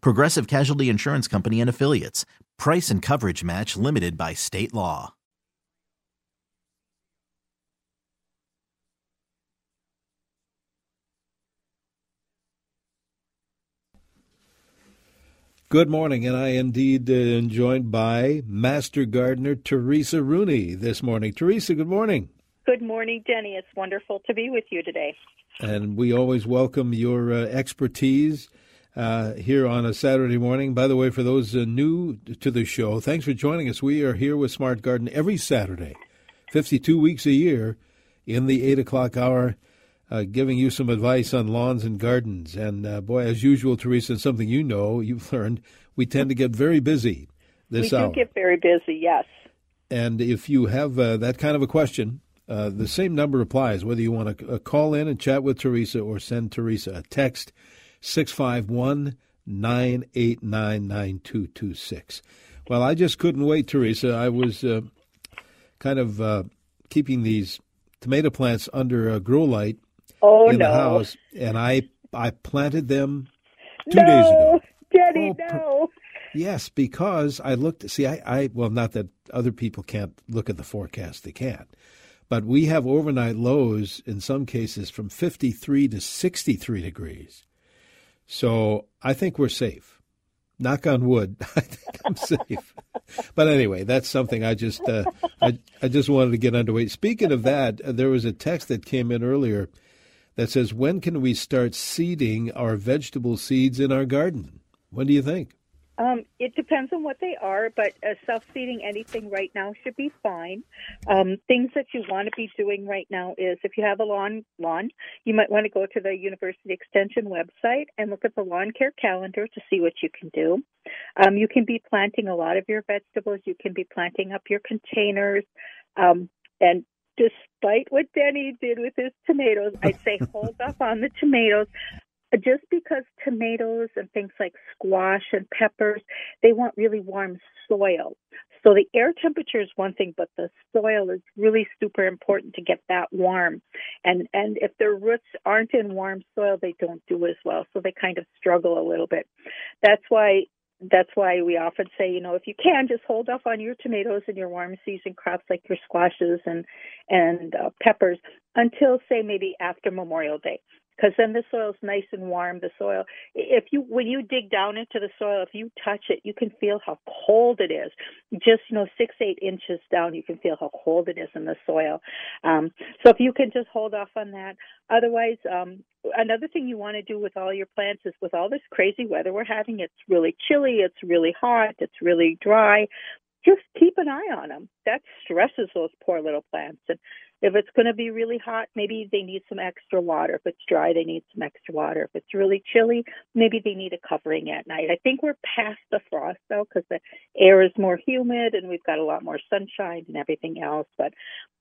Progressive Casualty Insurance Company and Affiliates. Price and coverage match limited by state law. Good morning, and I am indeed uh, am joined by Master Gardener Teresa Rooney this morning. Teresa, good morning. Good morning, Denny. It's wonderful to be with you today. And we always welcome your uh, expertise uh, here on a Saturday morning. By the way, for those uh, new to the show, thanks for joining us. We are here with Smart Garden every Saturday, 52 weeks a year, in the 8 o'clock hour uh, giving you some advice on lawns and gardens. And uh, boy, as usual, Teresa, something you know, you've learned, we tend to get very busy this we hour. We do get very busy, yes. And if you have uh, that kind of a question, uh, the same number applies, whether you want to call in and chat with Teresa or send Teresa a text, 651 989 9226. Well, I just couldn't wait, Teresa. I was uh, kind of keeping these tomato plants under a grow light oh, in no. the house, and I I planted them two no, days ago. Daddy, oh, no. Yes, because I looked. See, I, I well, not that other people can't look at the forecast; they can't. But we have overnight lows in some cases from 53 to 63 degrees. So I think we're safe. Knock on wood. I think I'm safe. but anyway, that's something I just uh, I I just wanted to get underway. Speaking of that, uh, there was a text that came in earlier that says, When can we start seeding our vegetable seeds in our garden? When do you think? Um, it depends on what they are, but uh, self-seeding anything right now should be fine. Um, things that you want to be doing right now is if you have a lawn lawn, you might want to go to the University Extension website and look at the lawn care calendar to see what you can do. Um, you can be planting a lot of your vegetables. You can be planting up your containers, um, and despite what Denny did with his tomatoes, I'd say hold off on the tomatoes. Just because tomatoes and things like squash and peppers, they want really warm soil. So the air temperature is one thing, but the soil is really super important to get that warm. And and if their roots aren't in warm soil, they don't do as well. So they kind of struggle a little bit. That's why that's why we often say, you know, if you can, just hold off on your tomatoes and your warm season crops like your squashes and and uh, peppers until say maybe after Memorial Day because then the soil's nice and warm. The soil, if you when you dig down into the soil, if you touch it, you can feel how cold it is. Just you know, six eight inches down, you can feel how cold it is in the soil. Um, so if you can just hold off on that. Otherwise, um, another thing you want to do with all your plants is with all this crazy weather we're having. It's really chilly. It's really hot. It's really dry. Just keep an eye on them. That stresses those poor little plants. And if it's going to be really hot, maybe they need some extra water. If it's dry, they need some extra water. If it's really chilly, maybe they need a covering at night. I think we're past the frost though, because the air is more humid and we've got a lot more sunshine and everything else. But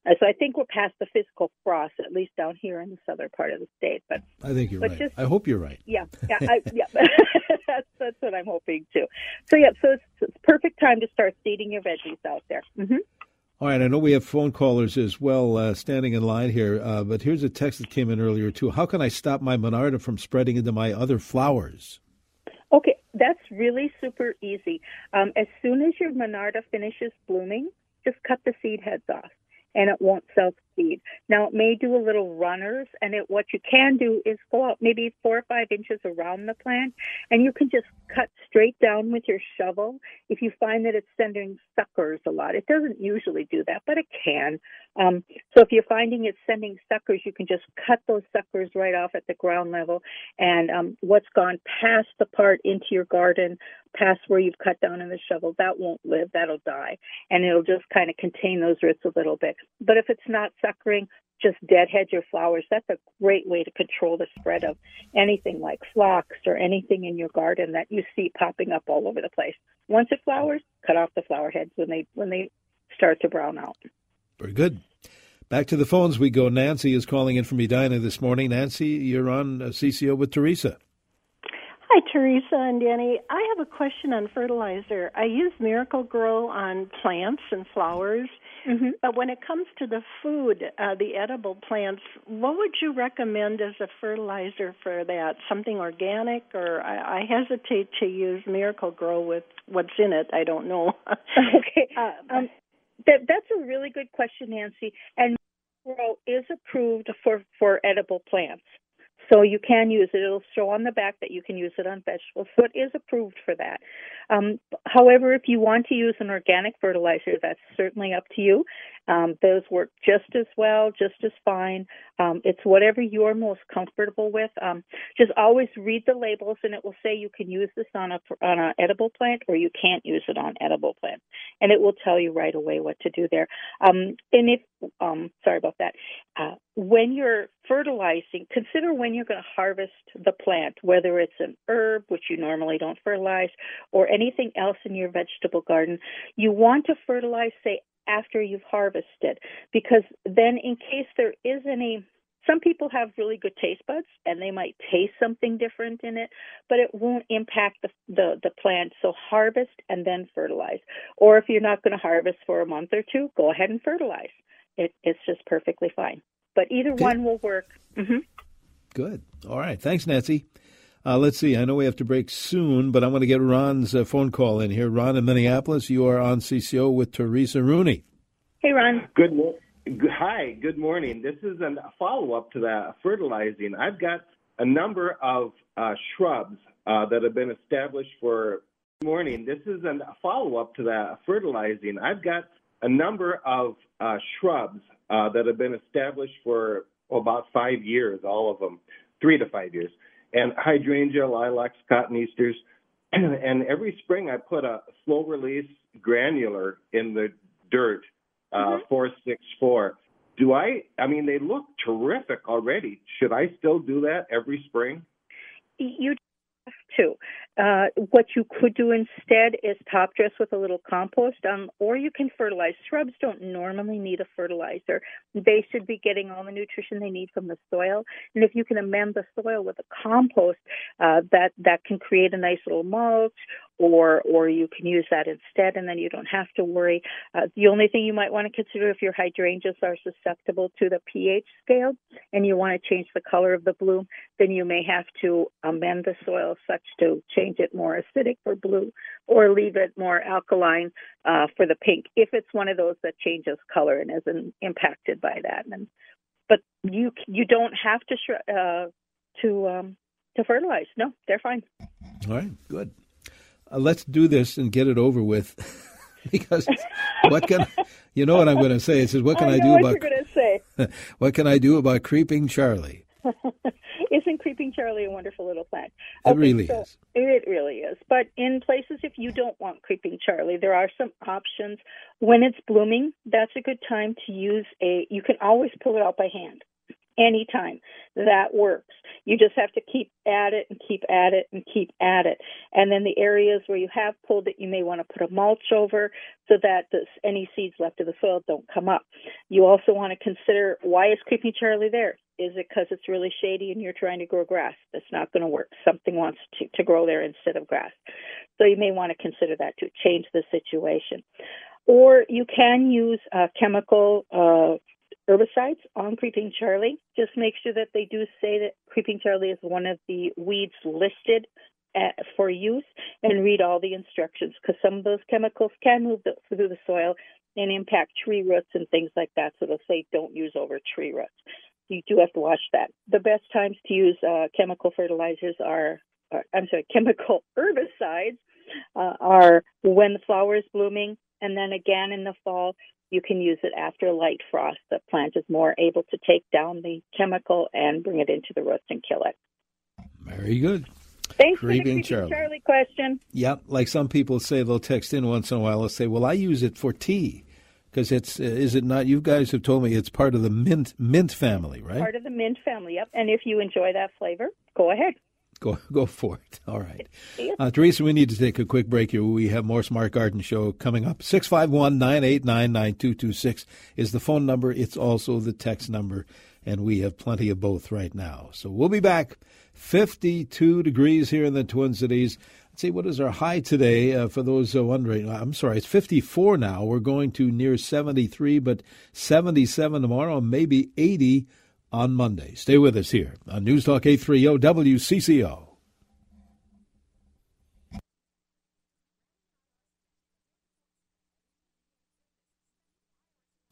uh, so I think we're past the physical frost, at least down here in the southern part of the state. But I think you're right. Just, I hope you're right. Yeah, yeah, I, yeah. that's that's what I'm hoping too. So yeah, so it's, it's perfect time to start seeding your veggies out there. Mm-hmm. All right, I know we have phone callers as well uh, standing in line here, uh, but here's a text that came in earlier too. How can I stop my monarda from spreading into my other flowers? Okay, that's really super easy. Um, as soon as your monarda finishes blooming, just cut the seed heads off and it won't self Now it may do a little runners, and it, what you can do is go out maybe four or five inches around the plant, and you can just cut straight down with your shovel. If you find that it's sending suckers a lot, it doesn't usually do that, but it can. Um, so if you're finding it's sending suckers, you can just cut those suckers right off at the ground level. And um, what's gone past the part into your garden, past where you've cut down in the shovel, that won't live. That'll die, and it'll just kind of contain those roots a little bit. But if it's not suckering, just deadhead your flowers. That's a great way to control the spread of anything like phlox or anything in your garden that you see popping up all over the place. Once it flowers, cut off the flower heads when they when they start to brown out. Very good. Back to the phones we go. Nancy is calling in from Edina this morning. Nancy, you're on uh, CCO with Teresa. Hi, Teresa and Danny. I have a question on fertilizer. I use Miracle-Gro on plants and flowers, mm-hmm. but when it comes to the food, uh, the edible plants, what would you recommend as a fertilizer for that? Something organic, or I, I hesitate to use Miracle-Gro with what's in it. I don't know. okay. Uh, um, that, that's a really good question, Nancy. And Miracle-Gro is approved for, for edible plants. So you can use it. It'll show on the back that you can use it on vegetables. So it is approved for that. Um, however, if you want to use an organic fertilizer, that's certainly up to you. Um, those work just as well, just as fine. Um, it's whatever you're most comfortable with. Um, just always read the labels, and it will say you can use this on a on an edible plant or you can't use it on edible plants, and it will tell you right away what to do there. Um, and if um, sorry about that, uh, when you're fertilizing, consider when you're going to harvest the plant, whether it's an herb, which you normally don't fertilize, or anything else in your vegetable garden. You want to fertilize, say, after you've harvested, because then, in case there is any some people have really good taste buds and they might taste something different in it, but it won't impact the, the, the plant. So harvest and then fertilize. Or if you're not going to harvest for a month or two, go ahead and fertilize. It, it's just perfectly fine. But either okay. one will work. Mm-hmm. Good. All right. Thanks, Nancy. Uh, let's see. I know we have to break soon, but I want to get Ron's uh, phone call in here. Ron in Minneapolis, you are on CCO with Teresa Rooney. Hey, Ron. Good. Morning. Hi. Good morning. This is a follow up to that fertilizing. I've got a number of uh, shrubs uh, that have been established for. Morning. This is a follow up to that fertilizing. I've got a number of uh, shrubs uh, that have been established for about five years, all of them, three to five years, and hydrangea, lilacs, cotoneasters. and every spring I put a slow release granular in the dirt, uh, mm-hmm. 464. Do I, I mean, they look terrific already. Should I still do that every spring? You too. Uh, what you could do instead is top dress with a little compost, um, or you can fertilize. Shrubs don't normally need a fertilizer. They should be getting all the nutrition they need from the soil. And if you can amend the soil with a compost, uh, that that can create a nice little mulch, or or you can use that instead, and then you don't have to worry. Uh, the only thing you might want to consider if your hydrangeas are susceptible to the pH scale, and you want to change the color of the bloom, then you may have to amend the soil such to change it more acidic for blue, or leave it more alkaline uh, for the pink. If it's one of those that changes color and isn't impacted by that, and but you you don't have to sh- uh, to um, to fertilize. No, they're fine. All right, good uh, let's do this and get it over with. because what can you know what I'm going to say? It says, what can I, I do what about? What can I do about creeping Charlie? Isn't creeping Charlie a wonderful little plant? It really so is. It really is. But in places, if you don't want creeping Charlie, there are some options. When it's blooming, that's a good time to use a. You can always pull it out by hand anytime. That works. You just have to keep at it and keep at it and keep at it. And then the areas where you have pulled it, you may want to put a mulch over so that this, any seeds left in the soil don't come up. You also want to consider why is Creeping Charlie there? Is it because it's really shady and you're trying to grow grass? That's not going to work. Something wants to, to grow there instead of grass. So you may want to consider that to change the situation. Or you can use a chemical uh, herbicides on Creeping Charlie. Just make sure that they do say that Creeping Charlie is one of the weeds listed at, for use and read all the instructions because some of those chemicals can move the, through the soil and impact tree roots and things like that. So they'll say don't use over tree roots. You do have to watch that. The best times to use uh, chemical fertilizers are uh, I'm sorry, chemical herbicides uh, are when the flower is blooming, and then again in the fall. You can use it after light frost. The plant is more able to take down the chemical and bring it into the roots and kill it. Very good. Thanks Creepy for the and Charlie. Charlie question. Yep, like some people say, they'll text in once in a while. They'll say, "Well, I use it for tea." Because it's uh, is it not? You guys have told me it's part of the mint mint family, right? Part of the mint family. Yep. And if you enjoy that flavor, go ahead. Go go for it. All right. Uh, Teresa, we need to take a quick break here. We have more Smart Garden Show coming up. 651 989 9226 is the phone number. It's also the text number, and we have plenty of both right now. So we'll be back. 52 degrees here in the Twin Cities. Let's see, what is our high today uh, for those uh, wondering? I'm sorry, it's 54 now. We're going to near 73, but 77 tomorrow, maybe 80 on Monday. Stay with us here on News Talk 830 WCCO.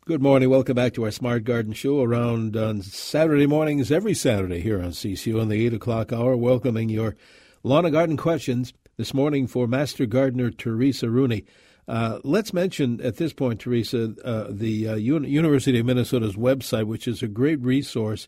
Good morning. Welcome back to our Smart Garden Show around on Saturday mornings, every Saturday here on CCO in the 8 o'clock hour, welcoming your lawn and garden questions this morning for Master Gardener Teresa Rooney. Uh, let's mention at this point, Teresa, uh, the uh, Un- University of Minnesota's website, which is a great resource,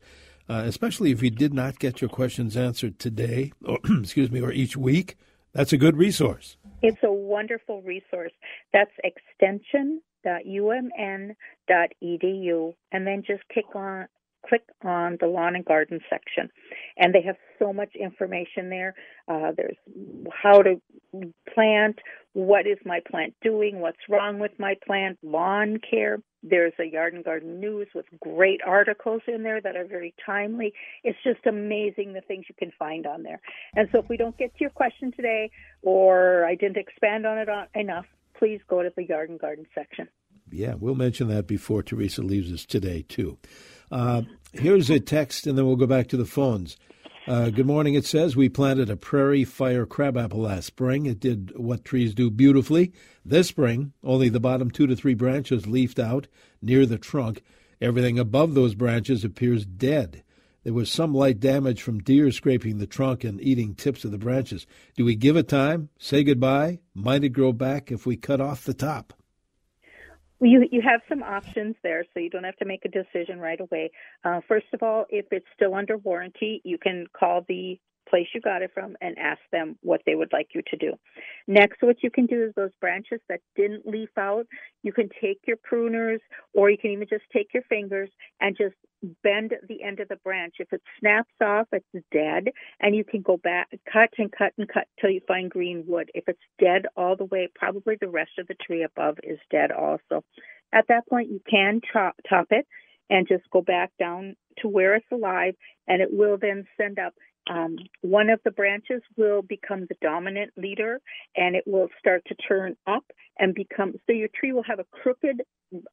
uh, especially if you did not get your questions answered today, or excuse me, or each week. That's a good resource. It's a wonderful resource. That's extension.umn.edu, and then just click on click on the lawn and garden section, and they have so much information there. Uh, there's how to plant, what is my plant doing, what's wrong with my plant, lawn care. There's a yard and garden news with great articles in there that are very timely. It's just amazing the things you can find on there. And so if we don't get to your question today, or I didn't expand on it on, enough, please go to the yard and garden section. Yeah, we'll mention that before Teresa leaves us today, too. Uh, here's a text, and then we'll go back to the phones. Uh, good morning. It says we planted a prairie fire crabapple last spring. It did what trees do beautifully. This spring, only the bottom two to three branches leafed out near the trunk. Everything above those branches appears dead. There was some light damage from deer scraping the trunk and eating tips of the branches. Do we give it time? Say goodbye? Might it grow back if we cut off the top? You you have some options there, so you don't have to make a decision right away. Uh, first of all, if it's still under warranty, you can call the place you got it from and ask them what they would like you to do. Next, what you can do is those branches that didn't leaf out, you can take your pruners or you can even just take your fingers and just bend the end of the branch. If it snaps off, it's dead, and you can go back, cut and cut and cut till you find green wood. If it's dead all the way, probably the rest of the tree above is dead also. At that point, you can chop, top it and just go back down to where it's alive, and it will then send up um, one of the branches will become the dominant leader and it will start to turn up and become so your tree will have a crooked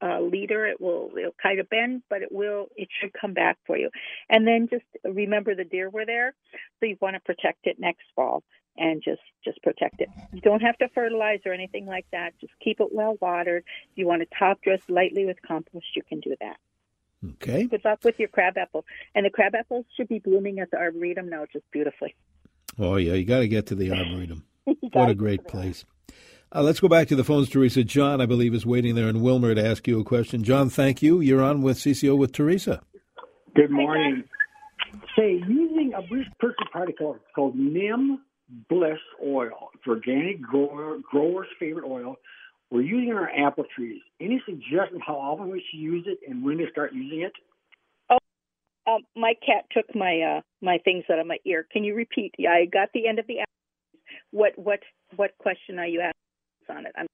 uh, leader. It will it'll kind of bend but it will it should come back for you. And then just remember the deer were there so you want to protect it next fall and just just protect it. You don't have to fertilize or anything like that. Just keep it well watered. If you want to top dress lightly with compost you can do that Okay. good luck with your crab apple. And the crab apples should be blooming at the arboretum now just beautifully. Oh, yeah, you got to get to the Arboretum. What a great get to the- place. Uh, let's go back to the phones, Teresa. John, I believe, is waiting there in Willmar to ask you a question. John, thank you. You're on with CCO with Teresa. Good morning. Say, using a Bruce Percy product called, called Neem Bliss Oil. It's organic grower, grower's favorite oil. We're using our apple trees. Any suggestion how often we should use it and when to start using it? Um, my cat took my uh, my things out of my ear. Can you repeat? Yeah, I got the end of the. What what what question are you asking on it? I'm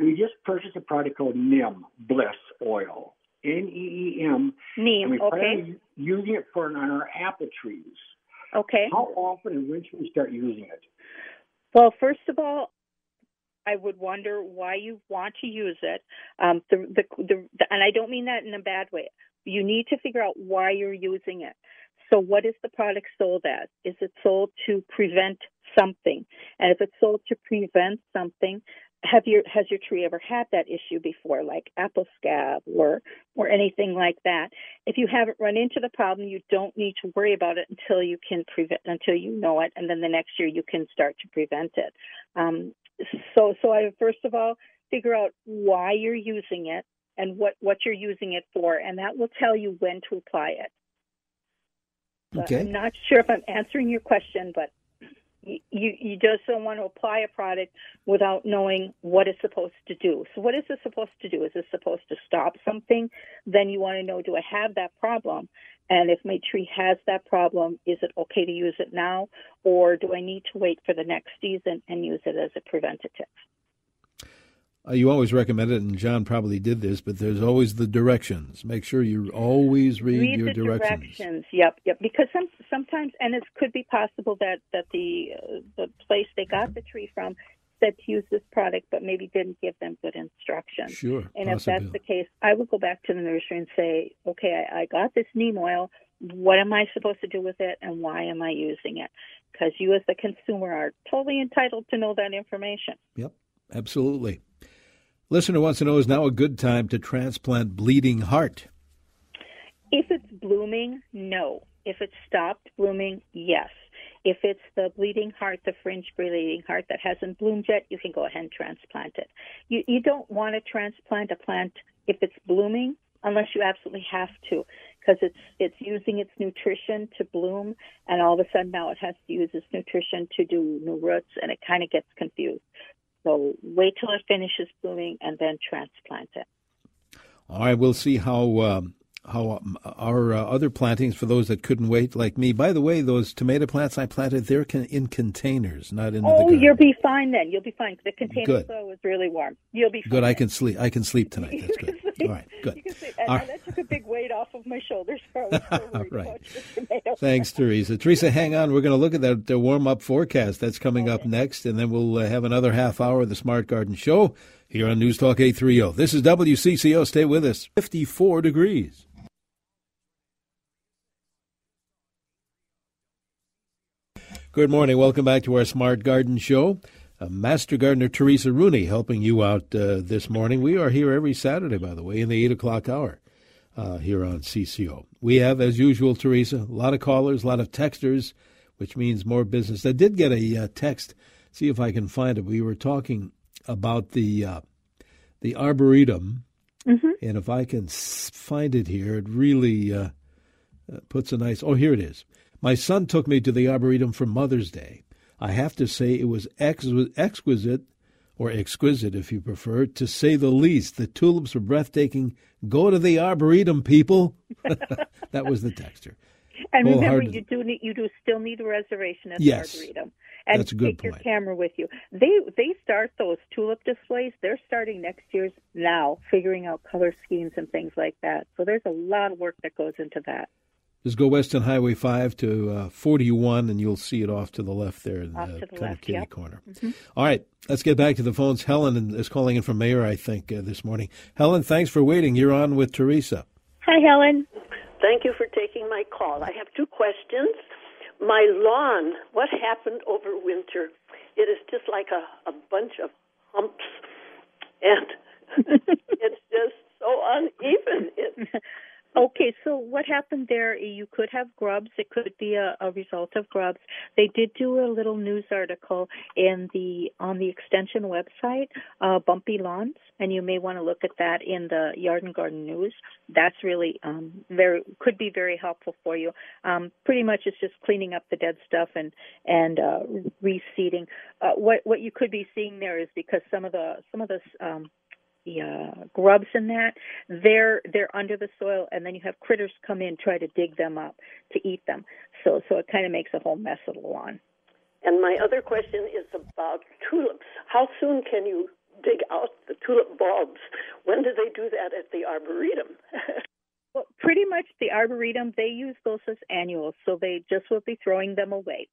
We just purchased a product called Neem Bliss Oil. N E E M. Neem. we Okay. using it for on our apple trees. Okay. How often and when should we start using it? Well, first of all, I would wonder why you want to use it. Um, the, the, the, and I don't mean that in a bad way. You need to figure out why you're using it. So, what is the product sold as? Is it sold to prevent something? And if it's sold to prevent something, have your has your tree ever had that issue before, like apple scab or or anything like that? If you haven't run into the problem, you don't need to worry about it until you can prevent until you know it, and then the next year you can start to prevent it. Um, so so I first of all figure out why you're using it and what what you're using it for, and that will tell you when to apply it. Uh, okay. I'm not sure if I'm answering your question, but you, you just don't want to apply a product without knowing what it's supposed to do. So, what is it supposed to do? Is it supposed to stop something? Then you want to know do I have that problem? And if my tree has that problem, is it okay to use it now? Or do I need to wait for the next season and use it as a preventative? Uh, you always recommend it, and John probably did this, but there's always the directions. Make sure you always read, read your directions. directions. Yep, yep. Because some sometimes, and it could be possible that that the uh, the place they got the tree from said to use this product, but maybe didn't give them good instructions. Sure. And if that's the case, I would go back to the nursery and say, okay, I, I got this neem oil. What am I supposed to do with it, and why am I using it? Because you, as the consumer, are totally entitled to know that information. Yep, absolutely. Listener wants to know is now a good time to transplant bleeding heart? If it's blooming, no. If it's stopped blooming, yes. If it's the bleeding heart, the fringe bleeding heart that hasn't bloomed yet, you can go ahead and transplant it. You, you don't want to transplant a plant if it's blooming unless you absolutely have to because it's it's using its nutrition to bloom and all of a sudden now it has to use its nutrition to do new roots and it kind of gets confused. So wait till it finishes blooming and then transplant it. All right, we'll see how um, how um, our uh, other plantings for those that couldn't wait, like me. By the way, those tomato plants I planted, they're con- in containers, not in oh, the garden. you'll be fine then. You'll be fine. The container Good. soil was really warm. You'll be fine. Good. I can sleep. I can sleep tonight. That's good. All right. Good. You can see, and All that took a big weight off of my shoulders. So I was so worried Right. about your tomato. Thanks, Teresa. Teresa, hang on. We're going to look at that the warm up forecast that's coming up next, and then we'll uh, have another half hour of the Smart Garden Show here on News Talk 830. This is WCCO. Stay with us. 54 degrees. Good morning. Welcome back to our Smart Garden Show. Uh, Master Gardener Teresa Rooney helping you out uh, this morning. We are here every Saturday, by the way, in the 8 o'clock hour uh, here on CCO. We have, as usual, Teresa, a lot of callers, a lot of texters, which means more business. I did get a uh, text. See if I can find it. We were talking about the uh, the arboretum, Mm-hmm. and if I can find it here, it really uh, uh, puts a nice. Oh, here it is. My son took me to the arboretum for Mother's Day. I have to say it was ex- exquisite, or exquisite if you prefer, to say the least. The tulips were breathtaking. Go to the arboretum, people. that was the texture. And remember, Wholehearted. you do need, you do still need a reservation at Yes. the arboretum. And That's a good take your camera with you. They they start those tulip displays. They're starting next year's now, figuring out color schemes and things like that. So there's a lot of work that goes into that. Just go west on Highway 5 to uh, 41, and you'll see it off to the left there in Off the the kind of left, kitty yep. corner. Mhm. All right, let's get back to the phones. Helen is calling in from Mayer, I think, uh, this morning. Helen, thanks for waiting. You're on with Teresa. Hi, Helen. Thank you for taking my call. I have two questions. My lawn, what happened over winter? It is just like a, a bunch of humps, and it's just so uneven. It, Okay, so what happened there? You could have grubs. It could be a, a result of grubs. They did do a little news article in the on the extension website, uh, Bumpy Lawns, and you may want to look at that in the Yard and Garden News. That's really um, very could be very helpful for you. Um, pretty much, it's just cleaning up the dead stuff and and uh, reseeding. Uh, what what you could be seeing there is because some of the some of the um, the uh, grubs in that they're they're under the soil and then you have critters come in try to dig them up to eat them so so it kind of makes a whole mess of the lawn and my other question is about tulips. How soon can you dig out the tulip bulbs? When do they do that at the arboretum? well pretty much the arboretum they use those as annuals so they just will be throwing them away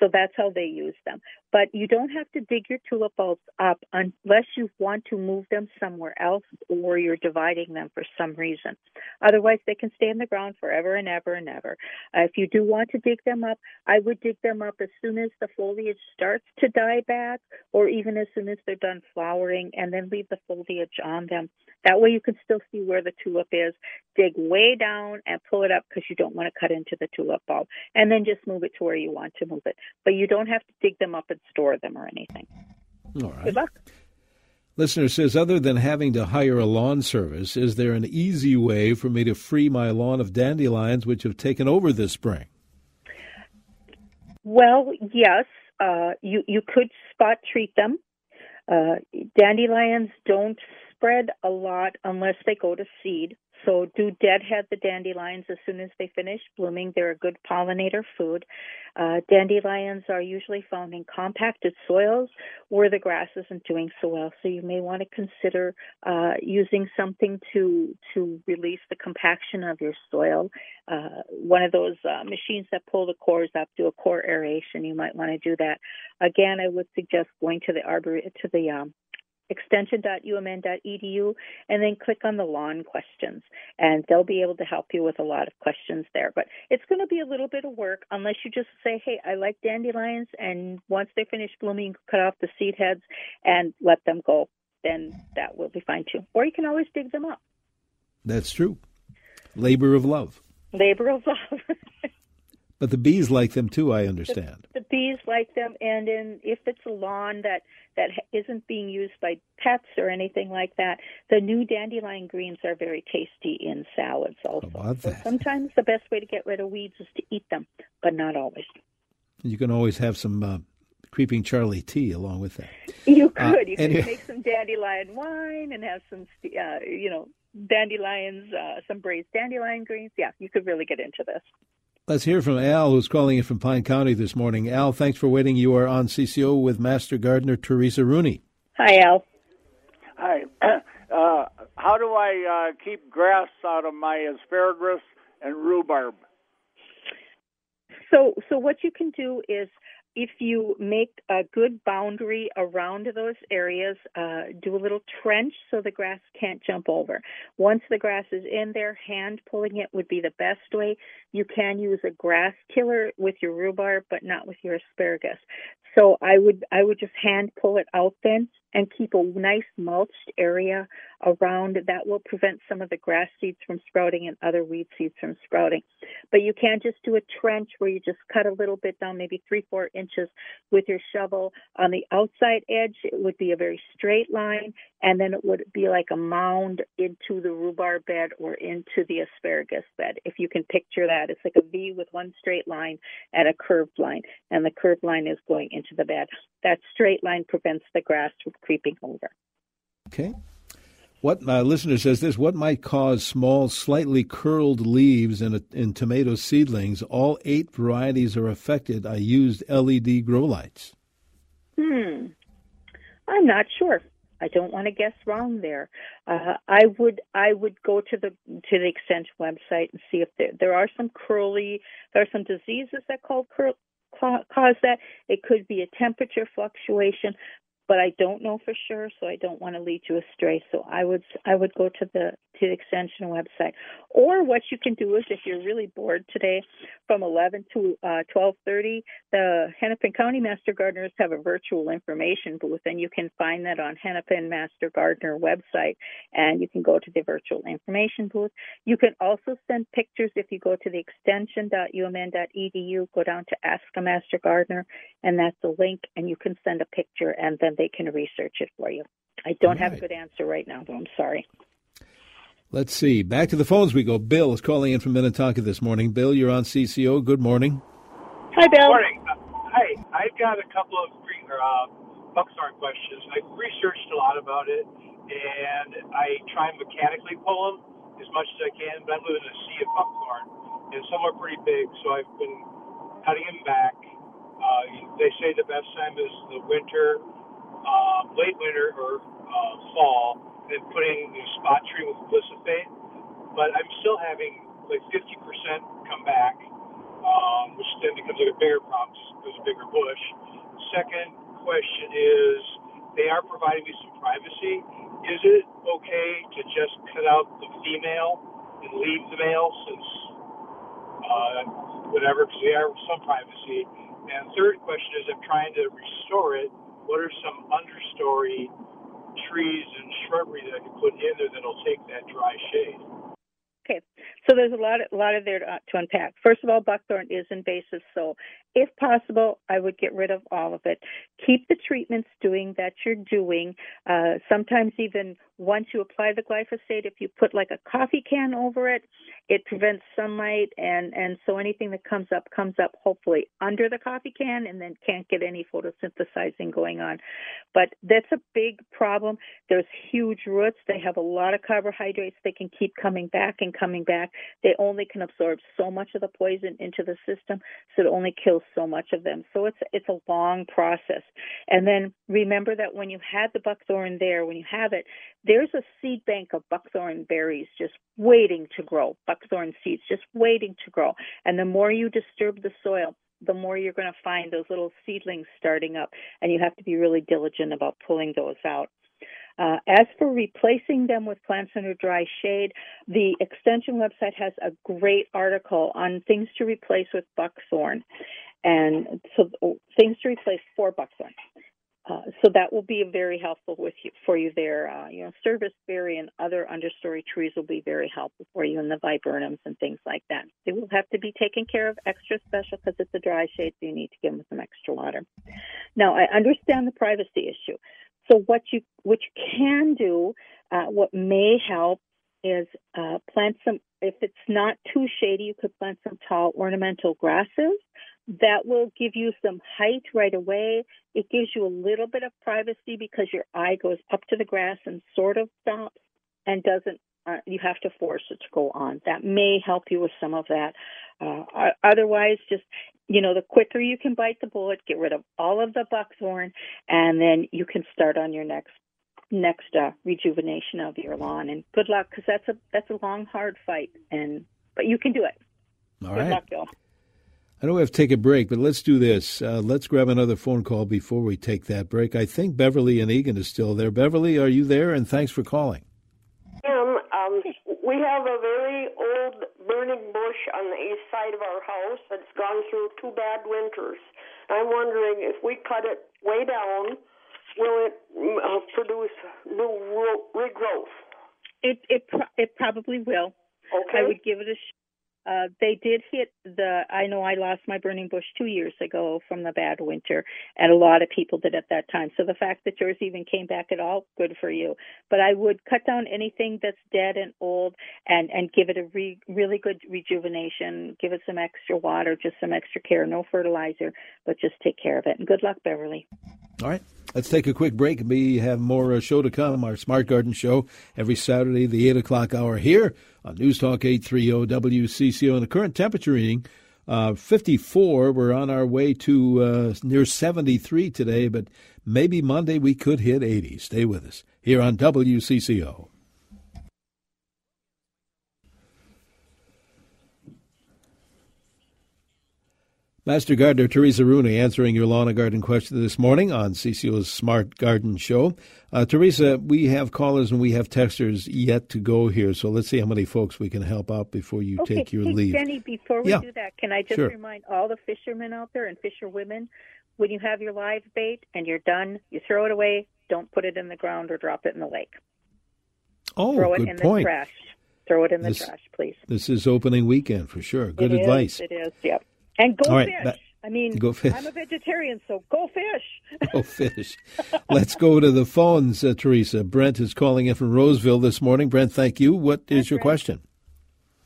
so that's how they use them but you don't have to dig your tulip bulbs up unless you want to move them somewhere else or you're dividing them for some reason. Otherwise, they can stay in the ground forever and ever and ever. Uh, if you do want to dig them up, I would dig them up as soon as the foliage starts to die back or even as soon as they're done flowering and then leave the foliage on them. That way you can still see where the tulip is. Dig way down and pull it up because you don't want to cut into the tulip bulb. And then just move it to where you want to move it. But you don't have to dig them up and store them or anything. All right. Good luck. Listener says, other than having to hire a lawn service, is there an easy way for me to free my lawn of dandelions which have taken over this spring? Well, yes. Uh, you you could spot treat them. Uh, dandelions don't spread a lot unless they go to seed. So do deadhead the dandelions as soon as they finish blooming. They're a good pollinator food. Uh, dandelions are usually found in compacted soils where the grass isn't doing so well. So you may want to consider uh, using something to to release the compaction of your soil. Uh, one of those uh, machines that pull the cores up, do a core aeration. You might want to do that. Again, I would suggest going to the arbor to the um, extension.umn.edu and then click on the lawn questions and they'll be able to help you with a lot of questions there. But it's going to be a little bit of work unless you just say hey i like dandelions and once they finish blooming cut off the seed heads and let them go then that will be fine too. Or you can always dig them up. That's true. Labor of love. Labor of love But the bees like them too, I understand. The, the, bees like them, and in if it's a lawn that that isn't being used by pets or anything like that, the new dandelion greens are very tasty in salads. Also, so sometimes the best way to get rid of weeds is to eat them, but not always. You can always have some uh, creeping Charlie tea along with that. You uh, could. Uh, you anyway. could make some dandelion wine and have some, uh, you know, dandelions, uh, some braised dandelion greens. Yeah, you could really get into this. Let's hear from Al, who's calling in from Pine County this morning. Al, thanks for waiting. You are on CCO with Master Gardener Teresa Rooney. Hi, Al. Hi. Uh, how do I uh, keep grass out of my asparagus and rhubarb? So, so what you can do is if you make a good boundary around those areas, uh, do a little trench so the grass can't jump over. Once the grass is in there, hand pulling it would be the best way. You can use a grass killer with your rhubarb, but not with your asparagus. So I would I would just hand pull it out then and keep a nice mulched area around that will prevent some of the grass seeds from sprouting and other weed seeds from sprouting. But you can't just do a trench where you just cut a little bit down, maybe three, four inches with your shovel. On the outside edge, it would be a very straight line, and then it would be like a mound into the rhubarb bed or into the asparagus bed. If you can picture that, it's like a V with one straight line and a curved line, and the curved line is going into the bed. That straight line prevents the grass from creeping over. Okay. What my listener says this: What might cause small, slightly curled leaves in a, in tomato seedlings? All eight varieties are affected. I used LED grow lights. Hmm. I'm not sure. I don't want to guess wrong there. Uh, I would I would go to the to the extension website and see if there there are some curly there are some diseases that call curl, cause that. It could be a temperature fluctuation, but I don't know for sure, so I don't want to lead you astray. So I would I would go to the to the extension website. Or what you can do is if you're really bored today, from 11 to uh, 12:30, the Hennepin County Master Gardeners have a virtual information booth, and you can find that on Hennepin Master Gardener website, and you can go to the virtual information booth. You can also send pictures if you go to the extension.umn.edu, go down to Ask a Master Gardener, and that's a link, and you can send a picture, and then they can research it for you. I don't right. have a good answer right now, though. I'm sorry. Let's see. Back to the phones we go. Bill is calling in from Minnetonka this morning. Bill, you're on CCO. Good morning. Hi, Bill. Good morning. Hi. I've got a couple of green, uh, buckthorn questions. I've researched a lot about it, and I try and mechanically pull them as much as I can, but I'm living in a sea of buckthorn, and some are pretty big, so I've been cutting them back. Uh, they say the best time is the winter, uh, late winter or uh, fall and putting the spot tree with glyphosate, but I'm still having like 50% come back, um, which then becomes like a bigger problem because it's a bigger bush. Second, question is they are providing me some privacy. Is it okay to just cut out the female and leave the male since uh, whatever, because they are some privacy? And third question is I'm trying to restore it. What are some understory trees and shrubbery that I can put in there that'll take that dry shade? So there's a lot, a lot of there to, to unpack. First of all, buckthorn is invasive, so if possible, I would get rid of all of it. Keep the treatments doing that you're doing. Uh, sometimes even once you apply the glyphosate, if you put like a coffee can over it, it prevents sunlight, and and so anything that comes up comes up hopefully under the coffee can, and then can't get any photosynthesizing going on. But that's a big problem. There's huge roots. They have a lot of carbohydrates. They can keep coming back and coming back. They only can absorb so much of the poison into the system, so it only kills so much of them. So it's it's a long process. And then remember that when you had the buckthorn there, when you have it, there's a seed bank of buckthorn berries just waiting to grow, buckthorn seeds just waiting to grow. And the more you disturb the soil, the more you're going to find those little seedlings starting up, and you have to be really diligent about pulling those out. Uh, as for replacing them with plants under dry shade, the extension website has a great article on things to replace with buckthorn and so things to replace for buckthorn. Uh, so that will be very helpful with you for you there. Uh, you know, serviceberry and other understory trees will be very helpful for you, and the viburnums and things like that. They will have to be taken care of extra special because it's a dry shade, so you need to give them some extra water. Now, I understand the privacy issue. So what you what you can do, uh, what may help, is uh, plant some. If it's not too shady, you could plant some tall ornamental grasses that will give you some height right away. It gives you a little bit of privacy because your eye goes up to the grass and sort of stops and doesn't. Uh, you have to force it to go on. That may help you with some of that. Uh, otherwise, just you know, the quicker you can bite the bullet, get rid of all of the buckthorn, and then you can start on your next next uh, rejuvenation of your lawn. And good luck, because that's a that's a long, hard fight, and but you can do it. All good right. luck, Bill. I know we have to take a break, but let's do this. Uh, let's grab another phone call before we take that break. I think Beverly and Eagan is still there. Beverly, are you there? And thanks for calling. Um, um, we have a very old burning bush on the east side of our house that's gone through two bad winters. I'm wondering if we cut it way down, will it uh, produce new regrowth? It it pro- it probably will. Okay. I would give it a. Uh, they did hit the. I know I lost my burning bush two years ago from the bad winter, and a lot of people did at that time. So the fact that yours even came back at all, good for you. But I would cut down anything that's dead and old, and and give it a re, really good rejuvenation. Give it some extra water, just some extra care. No fertilizer, but just take care of it. And good luck, Beverly. All right. Let's take a quick break. We have more uh, show to come. Our Smart Garden show every Saturday, the 8 o'clock hour here on News Talk 830 WCCO. And the current temperature reading, uh, 54. We're on our way to uh, near 73 today, but maybe Monday we could hit 80. Stay with us here on WCCO. Master Gardener Teresa Rooney answering your lawn and garden question this morning on CCO's Smart Garden Show. Uh, Teresa, we have callers and we have texters yet to go here, so let's see how many folks we can help out before you okay, take your hey, leave. Jenny, before we Yeah. do that, can I just Sure. remind all the fishermen out there and fisherwomen, when you have your live bait and you're done, you throw it away. Don't put it in the ground or drop it in the lake. Oh, throw it good in point. the trash. Throw it in the This- trash, please. This is opening weekend for sure. Good It is, advice. it is. Yep. And go All right, fish. that- I mean, go fish. I'm a vegetarian, so go fish. Go fish. Let's go to the phones, uh, Teresa. Brent is calling in from Roseville this morning. Brent, thank you. What is your question?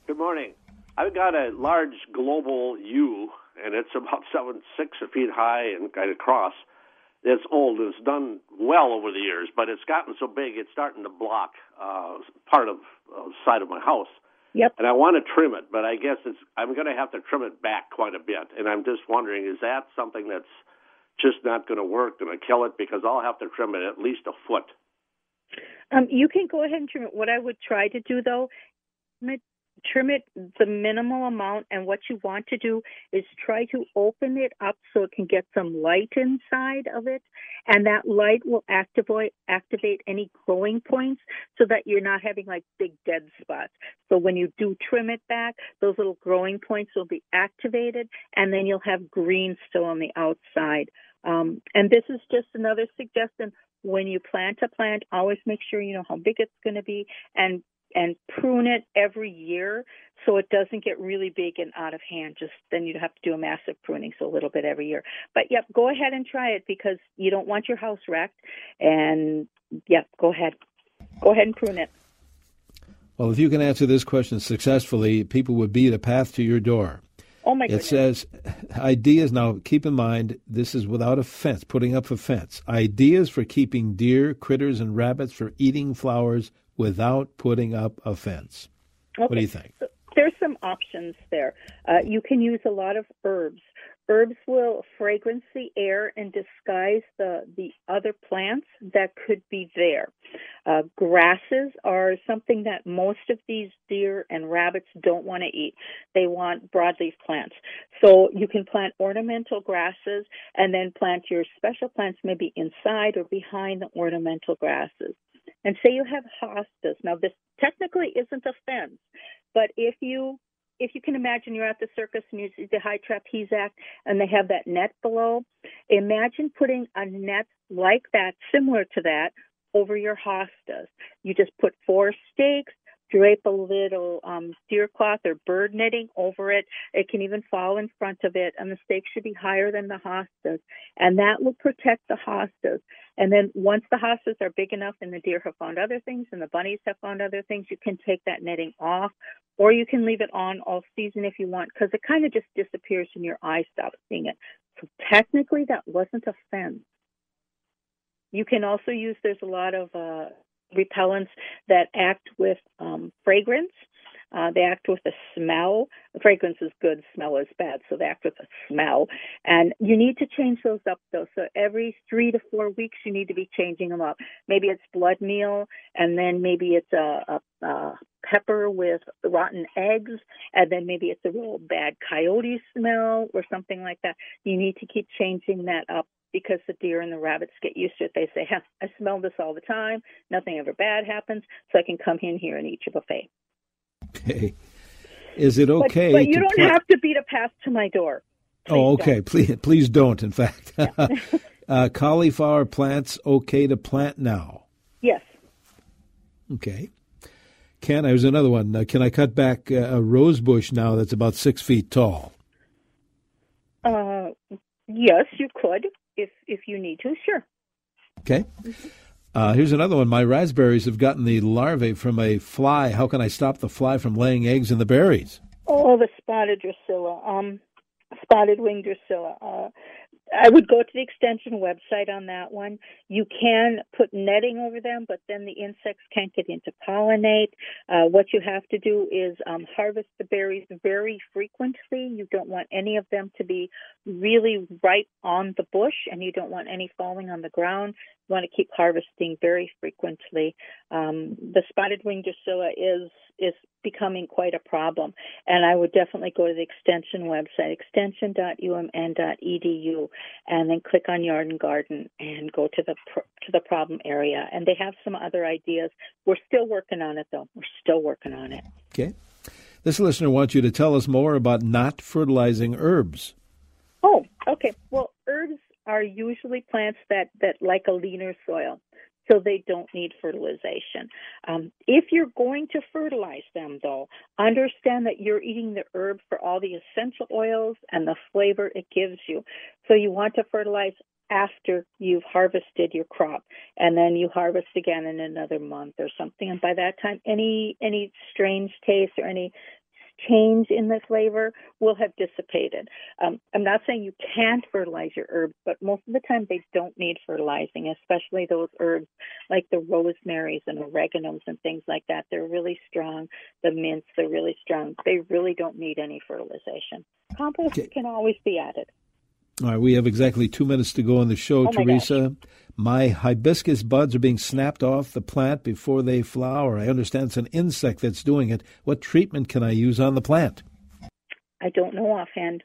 Good morning. I've got a large global yew, and it's about seven, six feet high and kind of across. It's old. It's done well over the years, but it's gotten so big it's starting to block uh, part of uh, side of my house. Yep. And I want to trim it, but I guess it's I'm going to have to trim it back quite a bit. And I'm just wondering, is that something that's just not going to work? Going to kill it because I'll have to trim it at least a foot. Um, you can go ahead and trim it. What I would try to do though, trim it the minimal amount and what you want to do is try to open it up so it can get some light inside of it and that light will activate activate any growing points so that you're not having like big dead spots. So when you do trim it back those little growing points will be activated and then you'll have green still on the outside. Um, and this is just another suggestion. When you plant a plant always make sure you know how big it's going to be and and prune it every year so it doesn't get really big and out of hand. Just then you'd have to do a massive pruning, so a little bit every year. But yep, go ahead and try it because you don't want your house wrecked. And yep, go ahead. Go ahead and prune it. Well, if you can answer this question successfully, people would be the path to your door. Oh my It says ideas. Now, keep in mind, this is without a fence, putting up a fence. Ideas for keeping deer, critters, and rabbits for eating flowers without putting up a fence. Okay. What do you think? So there's some options there. Uh, you can use a lot of herbs. Herbs will fragrance the air and disguise the, the other plants that could be there. Uh, grasses are something that most of these deer and rabbits don't want to eat. They want broadleaf plants. So you can plant ornamental grasses and then plant your special plants maybe inside or behind the ornamental grasses. And say you have hostas. Now, this technically isn't a fence, but if you if you can imagine you're at the circus and you see the high trapeze act and they have that net below, imagine putting a net like that, similar to that, over your hostas. You just put four stakes, drape a little um, deer cloth or bird netting over it. It can even fall in front of it, and the stakes should be higher than the hostas, and that will protect the hostas. And then once the hostas are big enough and the deer have found other things and the bunnies have found other things, you can take that netting off, or you can leave it on all season if you want, because it kind of just disappears and your eye stops seeing it. So technically, that wasn't a fence. You can also use, there's a lot of uh, repellents that act with um, fragrance. Uh, they act with a smell. Fragrance is good, smell is bad, so they act with a smell. And you need to change those up though. So every three to four weeks, you need to be changing them up. Maybe it's blood meal, and then maybe it's a, a, a pepper with rotten eggs, and then maybe it's a real bad coyote smell or something like that. You need to keep changing that up because the deer and the rabbits get used to it. They say, I smell this all the time. Nothing ever bad happens, so I can come in here and eat your buffet. Okay. Is it okay? But, but you don't pla- have to beat a path to my door. oh, okay. Please, please don't. In fact, uh, cauliflower plants okay to plant now. Yes. Okay. Can I? there's another one. Uh, can I cut back uh, a rose bush now that's about six feet tall? Uh, yes, you could if if you need to. Sure. Okay. Uh, here's another one. My raspberries have gotten the larvae from a fly. How can I stop the fly from laying eggs in the berries? Oh, the spotted drosophila, um, spotted wing drosophila. Uh, I would go to the extension website on that one. You can put netting over them, but then the insects can't get in to pollinate. Uh, what you have to do is um, harvest the berries very frequently. You don't want any of them to be really right on the bush, and you don't want any falling on the ground. You want to keep harvesting very frequently. Um, the spotted winged drosophila is is becoming quite a problem, and I would definitely go to the extension website, extension.umn.edu, and then click on Yard and Garden and go to the to the problem area. And they have some other ideas. We're still working on it, though. We're still working on it. Okay. This listener wants you to tell us more about not fertilizing herbs. Oh, okay. Well, herbs are usually plants that that like a leaner soil so they don't need fertilization. Um, if you're going to fertilize them, though, understand that you're eating the herb for all the essential oils and the flavor it gives you. So you want to fertilize after you've harvested your crop and then you harvest again in another month or something and by that time any any strange taste or any change in the flavor will have dissipated. Um, I'm not saying you can't fertilize your herbs, but most of the time they don't need fertilizing, especially those herbs like the rosemaries and oreganos and things like that. They're really strong. The mints, they're really strong. They really don't need any fertilization. Compost Okay. can always be added. All right, we have exactly two minutes to go on the show, Oh Teresa. My hibiscus buds are being snapped off the plant before they flower. I understand it's an insect that's doing it. What treatment can I use on the plant? I don't know offhand.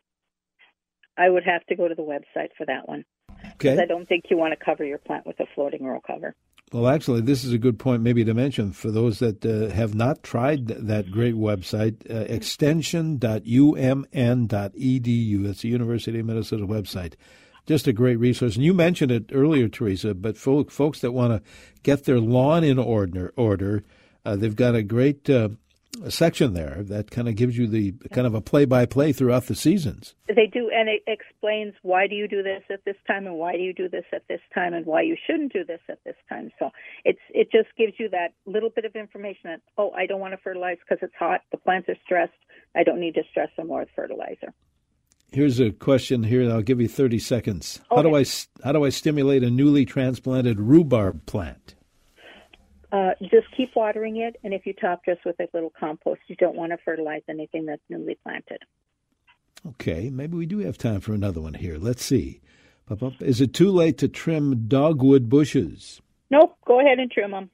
I would have to go to the website for that one. Okay. I don't think you want to cover your plant with a floating row cover. Well, actually, this is a good point maybe to mention for those that uh, have not tried that great website, uh, extension.umn.edu. That's the University of Minnesota website. Just a great resource. And you mentioned it earlier, Teresa, but folks that want to get their lawn in order, order uh, they've got a great uh, section there that kind of gives you the kind of a play-by-play throughout the seasons. They do, and it explains why do you do this at this time, and why do you do this at this time, and why you shouldn't do this at this time. So it's it just gives you that little bit of information that oh, I don't want to fertilize because it's hot. The plants are stressed. I don't need to stress them more with fertilizer. Here's a question here, I'll give you 30 seconds. Okay. How do I how do I stimulate a newly transplanted rhubarb plant? Uh, just keep watering it, and if you top dress with a little compost, you don't want to fertilize anything that's newly planted. Okay, maybe we do have time for another one here. Let's see. Is it too late to trim dogwood bushes? Nope, go ahead and trim them.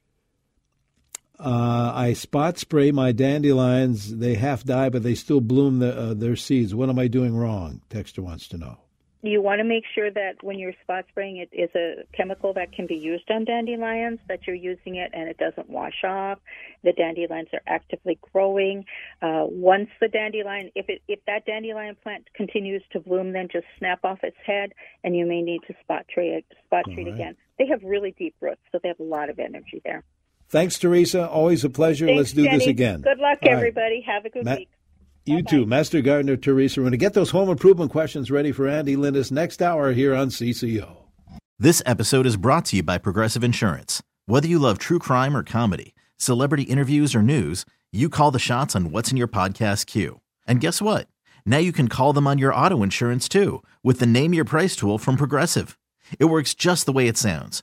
Uh, I spot spray my dandelions. They half die, but they still bloom the, uh, their seeds. What am I doing wrong? Texter wants to know you want to make sure that when you're spot spraying, it is a chemical that can be used on dandelions, that you're using it and it doesn't wash off. The dandelions are actively growing. Uh, once the dandelion, if it, if that dandelion plant continues to bloom, then just snap off its head, and you may need to spot treat spot treat right. again. They have really deep roots, so they have a lot of energy there. Thanks, Teresa. Always a pleasure. Thanks, Let's do Jenny. this again. Good luck, All everybody. Right. Have a good Ma- week. You Bye-bye. too, Master Gardener Teresa. We're going to get those home improvement questions ready for Andy Lindus next hour here on CCO. This episode is brought to you by Progressive Insurance. Whether you love true crime or comedy, celebrity interviews or news, you call the shots on what's in your podcast queue. And guess what? Now you can call them on your auto insurance too with the Name Your Price tool from Progressive. It works just the way it sounds.